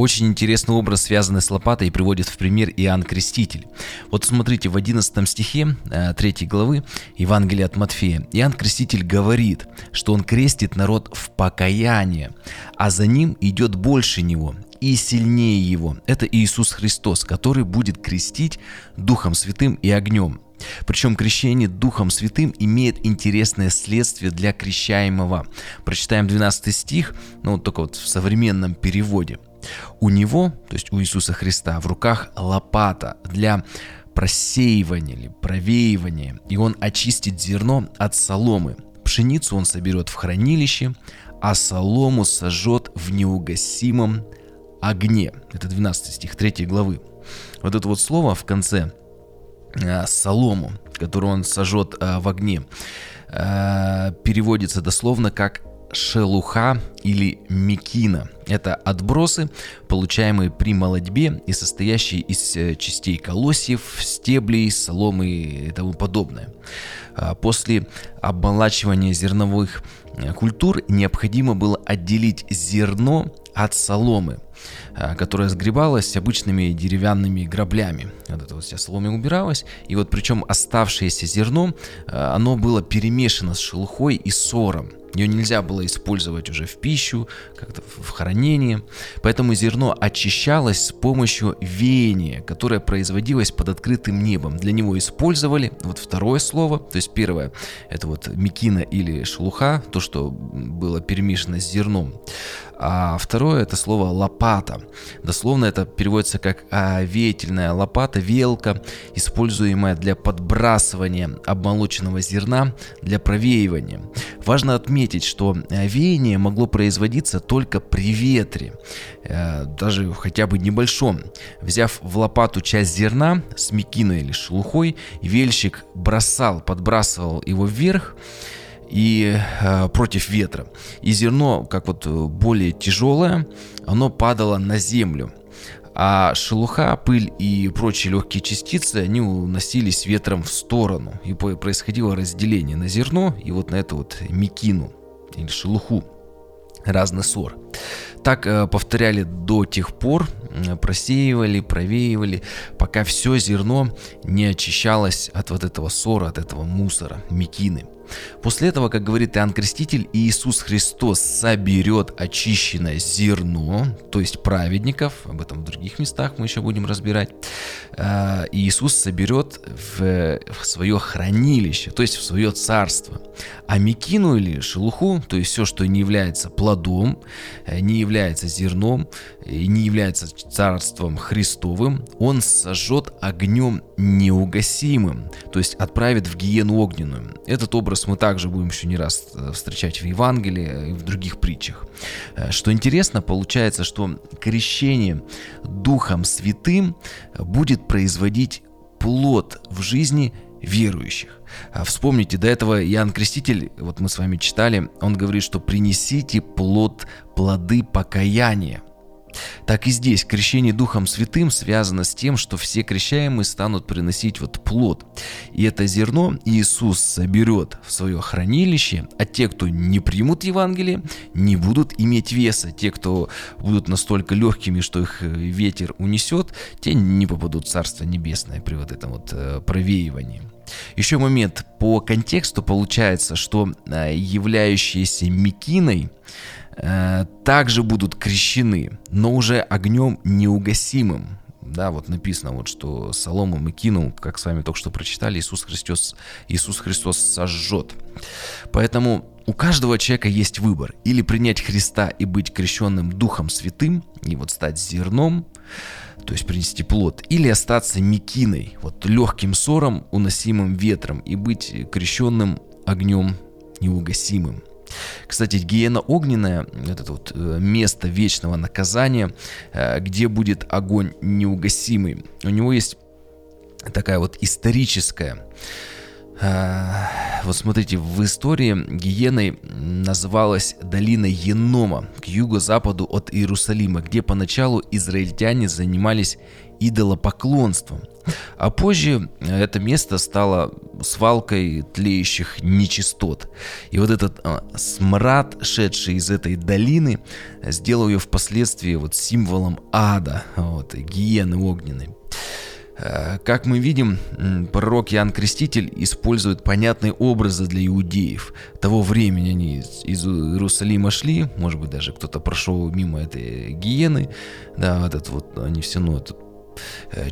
Очень интересный образ, связанный с лопатой, приводит в пример Иоанн Креститель. Вот смотрите, в 11 стихе 3 э, главы Евангелия от Матфея Иоанн Креститель говорит, что он крестит народ в покаяние, а за ним идет больше него и сильнее его. Это Иисус Христос, который будет крестить Духом Святым и огнем. Причем крещение Духом Святым имеет интересное следствие для крещаемого. Прочитаем 12 стих, ну только вот в современном переводе. У него, то есть у Иисуса Христа, в руках лопата для просеивания или провеивания, и он очистит зерно от соломы. Пшеницу он соберет в хранилище, а солому сожжет в неугасимом огне. Это 12 стих 3 главы. Вот это вот слово в конце Э, солому, которую он сожжет э, в огне, э, переводится дословно как шелуха или мекина. Это отбросы, получаемые при молодьбе и состоящие из частей колосьев, стеблей, соломы и тому подобное. После обмолачивания зерновых культур необходимо было отделить зерно от соломы – Э, которая сгребалась обычными деревянными граблями. Вот это вот вся солома убиралась, и вот причем оставшееся зерно, э, оно было перемешано с шелухой и сором. Ее нельзя было использовать уже в пищу, как-то в хранении. Поэтому зерно очищалось с помощью веяния, которое производилось под открытым небом. Для него использовали вот второе слово, то есть первое это вот мекина или шелуха, то, что было перемешано с зерном. А второе это слово лопата. Дословно это переводится как веятельная лопата, велка, используемая для подбрасывания обмолоченного зерна для провеивания. Важно отметить, что э, веяние могло производиться только при ветре, э, даже хотя бы небольшом. Взяв в лопату часть зерна с мекиной или шелухой, вельщик бросал, подбрасывал его вверх, и э, против ветра. И зерно, как вот э, более тяжелое, оно падало на землю. А шелуха, пыль и прочие легкие частицы, они уносились ветром в сторону. И происходило разделение на зерно и вот на эту вот мекину или шелуху разный сор. Так э, повторяли до тех пор, просеивали, провеивали, пока все зерно не очищалось от вот этого сора, от этого мусора, мекины. После этого, как говорит Иоанн Креститель, Иисус Христос соберет очищенное зерно, то есть праведников, об этом в других местах мы еще будем разбирать, э, Иисус соберет в, в свое хранилище, то есть в свое царство. А мекину или шелуху, то есть все, что не является плодом, э, не является зерном, и не является царством Христовым, он сожжет огнем неугасимым, то есть отправит в гиену огненную. Этот образ мы также будем еще не раз э, встречать в Евангелии и в других притчах. Э, что интересно, получается, что крещение Духом Святым будет производить плод в жизни верующих. А вспомните, до этого Иоанн Креститель, вот мы с вами читали, он говорит, что принесите плод, плоды покаяния. Так и здесь крещение Духом Святым связано с тем, что все крещаемые станут приносить вот плод. И это зерно Иисус соберет в свое хранилище, а те, кто не примут Евангелие, не будут иметь веса. Те, кто будут настолько легкими, что их э, ветер унесет, те не попадут в Царство Небесное при вот этом вот э, провеивании. Еще момент. По контексту получается, что э, являющиеся Микиной Э, также будут крещены, но уже огнем неугасимым. Да, вот написано, вот, что солому и кинул, как с вами только что прочитали, Иисус Христос, Иисус Христос сожжет. Поэтому у каждого человека есть выбор. Или принять Христа и быть крещенным Духом Святым, и вот стать зерном, то есть принести плод, или остаться мекиной, вот легким ссором, уносимым ветром, и быть крещенным огнем неугасимым. Кстати, гиена огненная, это вот э, место вечного наказания, э, где будет огонь неугасимый. У него есть такая вот историческая Вот смотрите, в истории Гиеной называлась долина Енома к юго-западу от Иерусалима, где поначалу израильтяне занимались идолопоклонством. А позже это место стало свалкой тлеющих нечистот. И вот этот а, смрад, шедший из этой долины, сделал ее впоследствии вот символом ада, вот, гиены огненной. Э, как мы видим, пророк Иоанн Креститель использует понятные образы для иудеев. Того времени они из Иерусалима шли, может быть, даже кто-то прошел мимо этой гиены, да, этот вот, они все равно этот Э,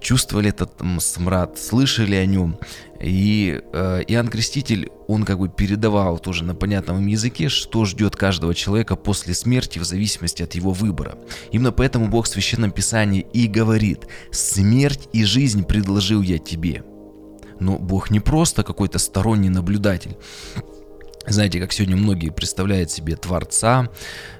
чувствовали этот смрад, слышали о нем. И э, Иоанн Креститель, он как бы передавал тоже на понятном языке, что ждет каждого человека после смерти в зависимости от его выбора. Именно поэтому Бог в Священном Писании и говорит, смерть и жизнь предложил я тебе. Но Бог не просто какой-то сторонний наблюдатель. Знаете, как сегодня многие представляют себе Творца,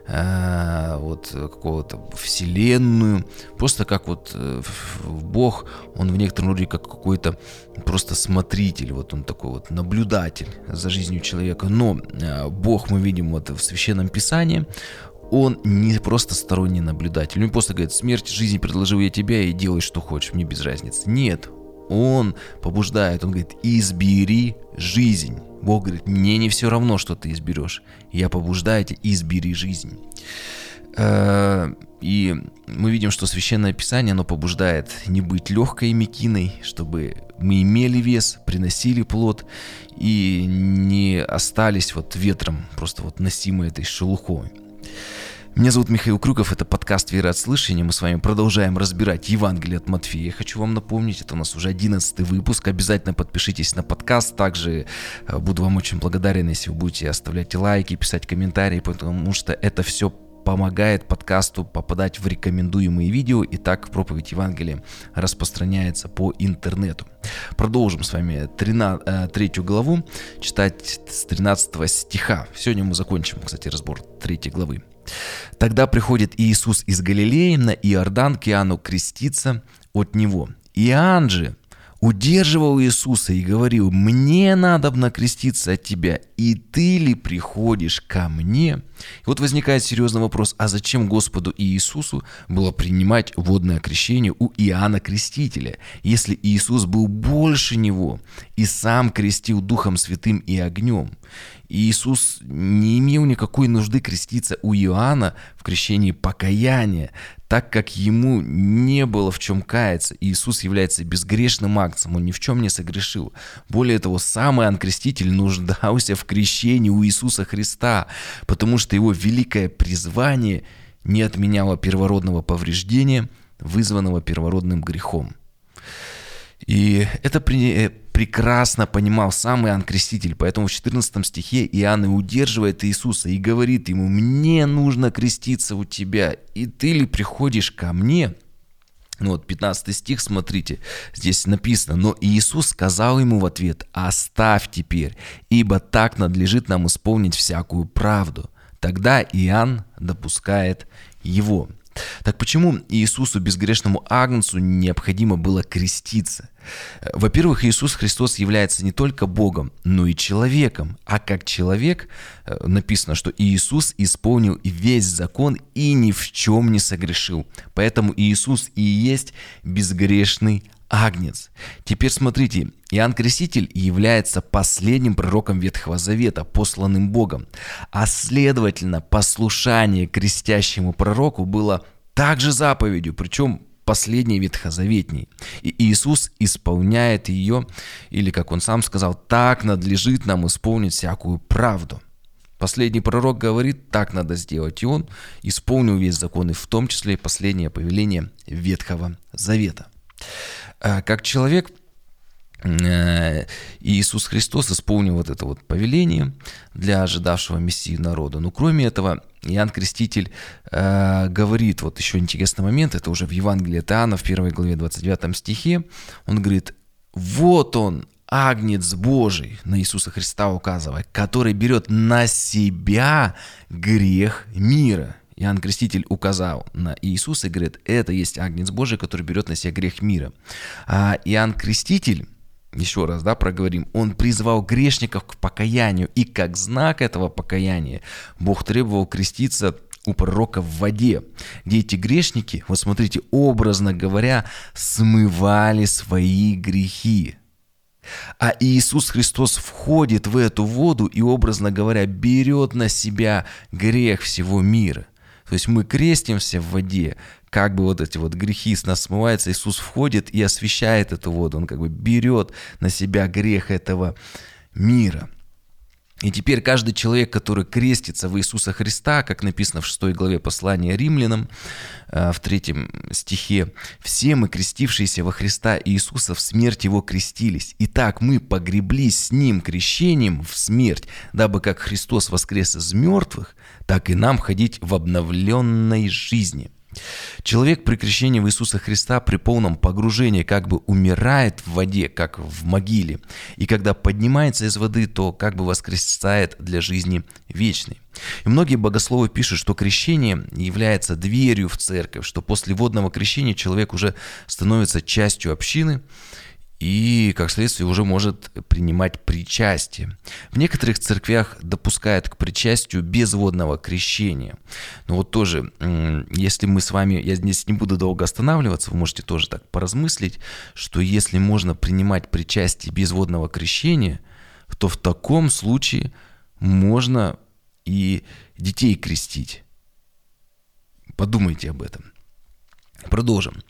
э, вот какого-то Вселенную, просто как вот э, Бог, он в некотором роде как какой-то просто смотритель, вот он такой вот наблюдатель за жизнью человека. Но э, Бог, мы видим вот в Священном Писании, он не просто сторонний наблюдатель. Он просто говорит, смерть, жизнь предложил я тебя и делай, что хочешь, мне без разницы. Нет, он побуждает, он говорит, избери жизнь. Бог говорит, мне не все равно, что ты изберешь. Я побуждаю тебя, избери жизнь. Э, и мы видим, что Священное Писание, оно побуждает не быть легкой мекиной, чтобы мы имели вес, приносили плод и не остались вот ветром, просто вот носимой этой шелухой. Меня зовут Михаил Крюков, это подкаст «Вера от слышания». Мы с вами продолжаем разбирать Евангелие от Матфея. Хочу вам напомнить, это у нас уже 11 выпуск. Обязательно подпишитесь на подкаст. Также э, буду вам очень благодарен, если вы будете оставлять лайки, писать комментарии, потому что это все помогает подкасту попадать в рекомендуемые видео, и так проповедь Евангелия распространяется по интернету. Продолжим с вами 13, э, третью главу, читать с 13 стиха. Сегодня мы закончим, кстати, разбор третьей главы. Тогда приходит Иисус из Галилеи на Иордан к Иоанну креститься от него. Иоанн же удерживал Иисуса и говорил, «Мне надо креститься от тебя, и ты ли приходишь ко мне?» И вот возникает серьезный вопрос, а зачем Господу Иисусу было принимать водное крещение у Иоанна Крестителя, если Иисус был больше него и сам крестил Духом Святым и огнем? Иисус не имел никакой нужды креститься у Иоанна в крещении покаяния, так как ему не было в чем каяться. Иисус является безгрешным акцем, он ни в чем не согрешил. Более того, сам Иоанн Креститель нуждался в крещении у Иисуса Христа, потому что его великое призвание не отменяло первородного повреждения, вызванного первородным грехом. И это при, прекрасно понимал сам Иоанн Креститель, поэтому в 14 стихе Иоанн и удерживает Иисуса и говорит ему, «Мне нужно креститься у тебя, и ты ли приходишь ко мне?» Ну вот 15 стих, смотрите, здесь написано, «Но Иисус сказал ему в ответ, «Оставь теперь, ибо так надлежит нам исполнить всякую правду». Тогда Иоанн допускает его. Так почему Иисусу, безгрешному Агнцу, необходимо было креститься? Во-первых, Иисус Христос является не только Богом, но и человеком. А как человек э, написано, что Иисус исполнил весь закон и ни в чем не согрешил. Поэтому Иисус и есть безгрешный Агнец. Теперь смотрите, Иоанн Креститель является последним пророком Ветхого Завета, посланным Богом, а следовательно, послушание крестящему пророку было также заповедью, причем последней ветхозаветней. И Иисус исполняет ее, или, как он сам сказал, так надлежит нам исполнить всякую правду. Последний пророк говорит, так надо сделать, и он исполнил весь закон, и в том числе последнее повеление Ветхого Завета. А, как человек, э, Иисус Христос исполнил вот это вот повеление для ожидавшего Мессии народа. Но кроме этого, Иоанн Креститель э, говорит, вот еще интересный момент, это уже в Евангелии от Иоанна, в 1 главе 29 стихе, он говорит, вот он, Агнец Божий, на Иисуса Христа указывая, который берет на себя грех мира. Иоанн Креститель указал на Иисуса и говорит, это есть Агнец Божий, который берет на себя грех мира. А Иоанн Креститель еще раз, да, проговорим, Он призвал грешников к покаянию, и как знак этого покаяния Бог требовал креститься у пророка в воде, где эти грешники, вот смотрите, образно говоря, смывали свои грехи. А Иисус Христос входит в эту воду и, образно говоря, берет на себя грех всего мира. То есть мы крестимся в воде, как бы вот эти вот грехи с нас смываются, Иисус входит и освещает эту воду, Он как бы берет на себя грех этого мира – и теперь каждый человек, который крестится в Иисуса Христа, как написано в 6 главе послания римлянам, э, в третьем стихе, «Все мы, крестившиеся во Христа Иисуса, в смерть Его крестились. Итак, мы погреблись с Ним крещением в смерть, дабы как Христос воскрес из мертвых, так и нам ходить в обновленной жизни». Человек при крещении в Иисуса Христа при полном погружении как бы умирает в воде, как в могиле. И когда поднимается из воды, то как бы воскресает для жизни вечной. И многие богословы пишут, что крещение является дверью в церковь, что после водного крещения человек уже становится частью общины, и, как следствие, уже может принимать причастие. В некоторых церквях допускают к причастию без водного крещения. Но вот тоже, если мы с вами, я здесь не буду долго останавливаться, вы можете тоже так поразмыслить, что если можно принимать причастие без водного крещения, то в таком случае можно и детей крестить. Подумайте об этом. Продолжим.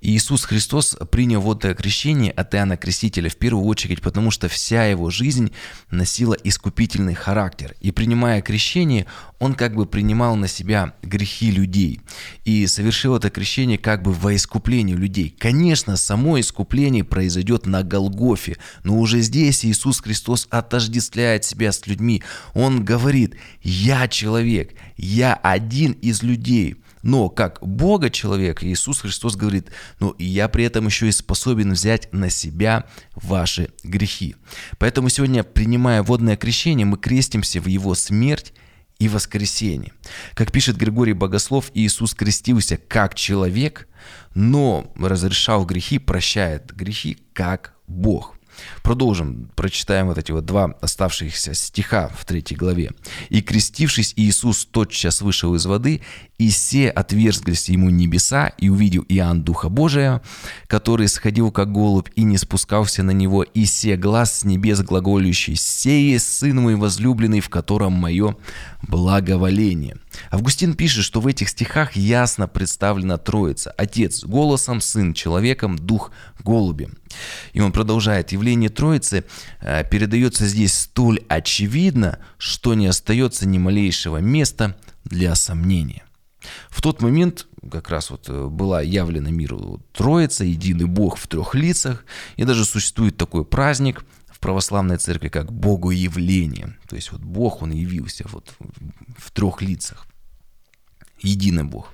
Иисус Христос принял водное крещение от Иоанна Крестителя в первую очередь, потому что вся его жизнь носила искупительный характер. И принимая крещение, он как бы принимал на себя грехи людей. И совершил это крещение как бы во искупление людей. Конечно, само искупление произойдет на Голгофе, но уже здесь Иисус Христос отождествляет себя с людьми. Он говорит, я человек, я один из людей – но как Бога человек, Иисус Христос говорит, но и я при этом еще и способен взять на себя ваши грехи. Поэтому сегодня, принимая водное крещение, мы крестимся в Его смерть и воскресение. Как пишет Григорий Богослов, Иисус крестился как человек, но разрешал грехи, прощает грехи как Бог. Продолжим, прочитаем вот эти вот два оставшихся стиха в третьей главе. «И крестившись, Иисус тотчас вышел из воды, и все отверзглись ему небеса, и увидел Иоанн Духа Божия, который сходил как голубь и не спускался на него, и се глаз с небес глаголющий, «Сее Сын мой возлюбленный, в котором мое благоволение». Августин пишет, что в этих стихах ясно представлена Троица. Отец голосом, Сын человеком, Дух голубем. И он продолжает, явление Троицы э, передается здесь столь очевидно, что не остается ни малейшего места для сомнения. В тот момент как раз вот э, была явлена миру Троица, единый Бог в трех лицах, и даже существует такой праздник в православной церкви, как Богоявление. То есть вот Бог, Он явился вот в трех лицах. Единый Бог.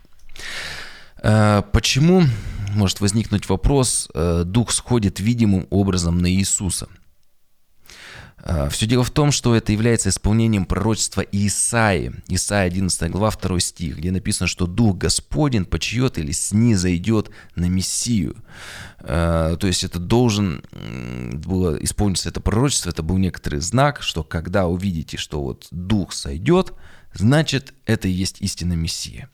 Э, почему, может возникнуть вопрос, э, Дух сходит видимым образом на Иисуса – а, Все дело в том, что это является исполнением пророчества Исаи. Исаия 11 глава 2 стих, где написано, что Дух Господень почьет или снизойдет на Мессию. То есть это должен было исполниться это пророчество, это был некоторый знак, что когда увидите, что вот Дух сойдет, значит это и есть истинный Мессия.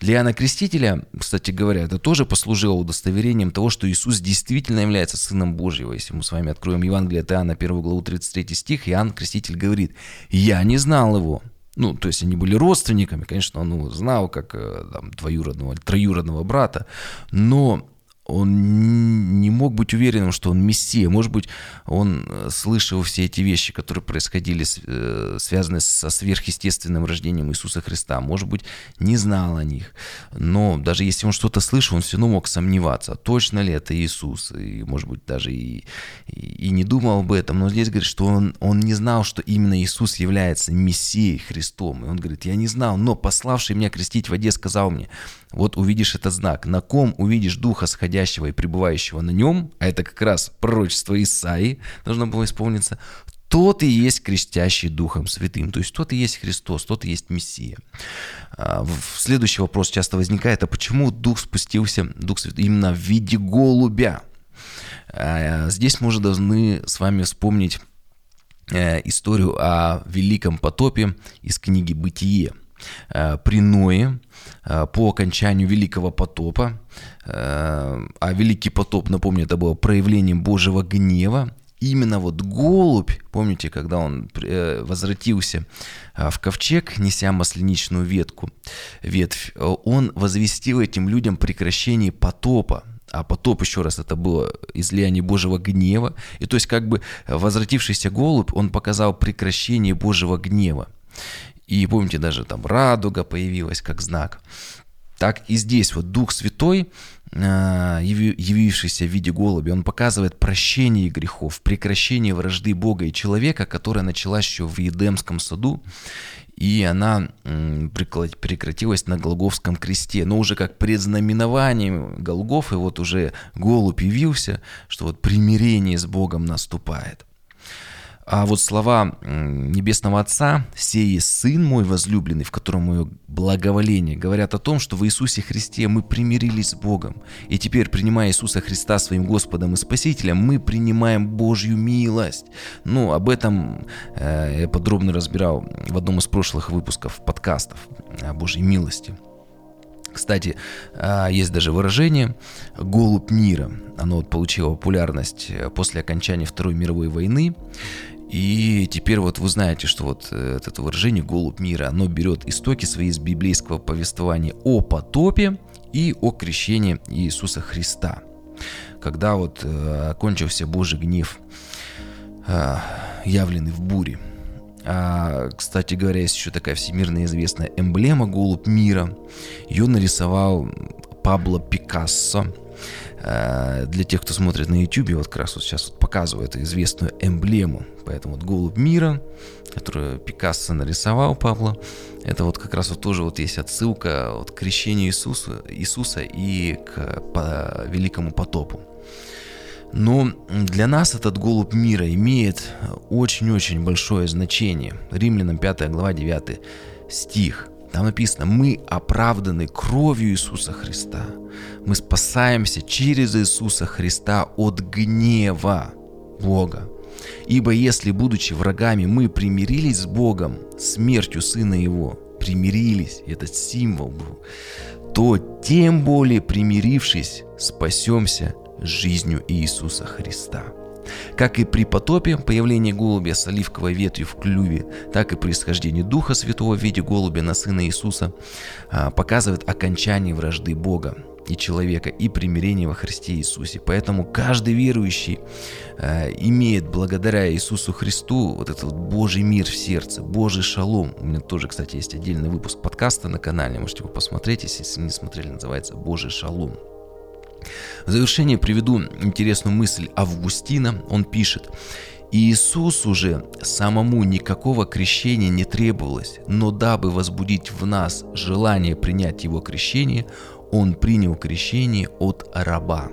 Для Иоанна Крестителя, кстати говоря, это тоже послужило удостоверением того, что Иисус действительно является Сыном Божьего. Если мы с вами откроем Евангелие от Иоанна, 1 главу 33 стих, Иоанн Креститель говорит, «Я не знал его». Ну, то есть они были родственниками, конечно, он ну, знал как э, там, двоюродного, троюродного брата, но он не мог быть уверенным, что он мессия. Может быть, он э, слышал все эти вещи, которые происходили, э, связанные со сверхъестественным рождением Иисуса Христа. Может быть, не знал о них. Но даже если он что-то слышал, он все равно мог сомневаться, точно ли это Иисус. И, может быть, даже и, и, не думал об этом. Но здесь говорит, что он, он не знал, что именно Иисус является Мессией Христом. И он говорит, я не знал, но пославший меня крестить в воде сказал мне, вот увидишь этот знак, на ком увидишь Духа сходящего и пребывающего на нем, а это как раз пророчество Исаи должно было исполниться, тот и есть крестящий Духом Святым. То есть тот и есть Христос, тот и есть Мессия. А, следующий вопрос часто возникает, а почему Дух спустился, Дух Святой, именно в виде голубя? А, здесь мы уже должны с вами вспомнить э, историю о великом потопе из книги «Бытие». Э, при Ное, э, по окончанию Великого потопа, а Великий потоп, напомню, это было проявлением Божьего гнева, именно вот голубь, помните, когда он возвратился в ковчег, неся масленичную ветку, ветвь, он возвестил этим людям прекращение потопа, а потоп, еще раз, это было излияние Божьего гнева. И то есть как бы возвратившийся голубь, он показал прекращение Божьего гнева. И помните, даже там радуга появилась как знак. Так и здесь вот Дух Святой, а, явившийся в виде голубя, он показывает прощение грехов, прекращение вражды Бога и человека, которая началась еще в Едемском саду и она прекратилась на Голговском кресте. Но уже как предзнаменование Голгофы, вот уже голубь явился, что вот примирение с Богом наступает. А вот слова Небесного Отца «Сей Сын мой возлюбленный, в котором мое благоволение» говорят о том, что в Иисусе Христе мы примирились с Богом. И теперь, принимая Иисуса Христа своим Господом и Спасителем, мы принимаем Божью милость. Ну, об этом э, я подробно разбирал в одном из прошлых выпусков подкастов о Божьей милости. Кстати, а, есть даже выражение «голубь мира». Оно получило популярность э, после окончания Второй мировой войны. И теперь вот вы знаете, что вот э, это выражение «голубь мира», оно берет истоки свои из библейского повествования о потопе и о крещении Иисуса Христа. Когда вот э, окончился Божий гнев, э, явленный в буре. А, кстати говоря, есть еще такая всемирно известная эмблема «Голубь мира». Ее нарисовал Пабло Пикассо – для тех, кто смотрит на YouTube, вот как раз вот сейчас вот показываю эту известную эмблему. Поэтому вот голубь мира, которую Пикассо нарисовал Павла, это вот как раз вот тоже вот есть отсылка вот к крещению Иисуса, Иисуса и к по, великому потопу. Но для нас этот голубь мира имеет очень-очень большое значение. Римлянам 5 глава 9 стих. Там написано, мы оправданы кровью Иисуса Христа. Мы спасаемся через Иисуса Христа от гнева Бога. Ибо если, будучи врагами, мы примирились с Богом, смертью Сына Его, примирились, этот символ был, то тем более примирившись, спасемся жизнью Иисуса Христа. Как и при потопе, появление голубя с оливковой ветвью в клюве, так и происхождение Духа Святого в виде голубя на Сына Иисуса а, показывает окончание вражды Бога и человека, и примирение во Христе Иисусе. Поэтому каждый верующий э, имеет благодаря Иисусу Христу вот этот вот Божий мир в сердце, Божий шалом. У меня тоже, кстати, есть отдельный выпуск подкаста на канале, можете его посмотреть, если не смотрели, называется «Божий шалом». В завершение приведу интересную мысль Августина. Он пишет, Иисус уже самому никакого крещения не требовалось, но дабы возбудить в нас желание принять его крещение, он принял крещение от раба.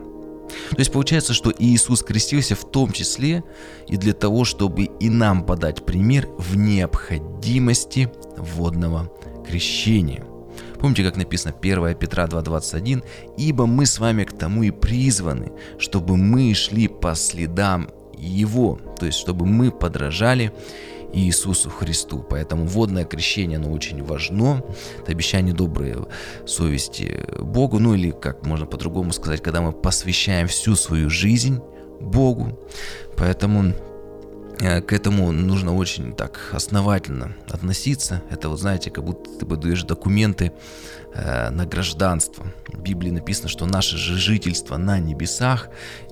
То есть получается, что Иисус крестился в том числе и для того, чтобы и нам подать пример в необходимости водного крещения. Помните, как написано 1 Петра 2.21? «Ибо мы с вами к тому и призваны, чтобы мы шли по следам Его». То есть, чтобы мы подражали Иисусу Христу. Поэтому водное крещение, оно очень важно. Это обещание доброй совести Богу. Ну или, как можно по-другому сказать, когда мы посвящаем всю свою жизнь Богу. Поэтому Э, к этому нужно очень так основательно относиться. Это вот знаете, как будто ты подаешь документы э, на гражданство. В Библии написано, что наше жительство на небесах,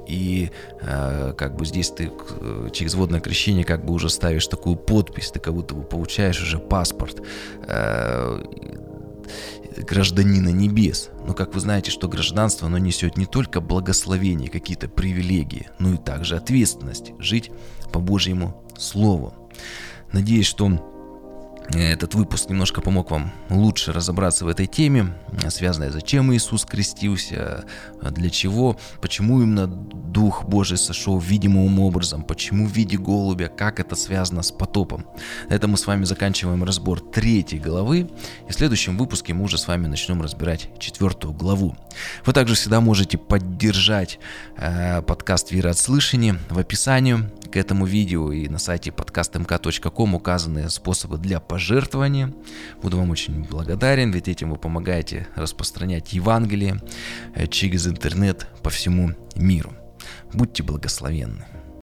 и э, как бы здесь ты через водное крещение как бы уже ставишь такую подпись, ты как будто бы получаешь уже паспорт. Э, гражданина небес. Но как вы знаете, что гражданство, оно несет не только благословение, какие-то привилегии, но и также ответственность жить по Божьему Слову. Надеюсь, что этот выпуск немножко помог вам лучше разобраться в этой теме, связанной зачем Иисус крестился, для чего, почему именно Дух Божий сошел видимым образом, почему в виде голубя, как это связано с потопом. Это мы с вами заканчиваем разбор третьей главы, и в следующем выпуске мы уже с вами начнем разбирать четвертую главу. Вы также всегда можете поддержать э, подкаст «Вера от слышания» в описании к этому видео и на сайте podcastmk.com указаны способы для пожертвования. Буду вам очень благодарен, ведь этим вы помогаете распространять Евангелие э, через интернет по всему миру. Будьте благословенны.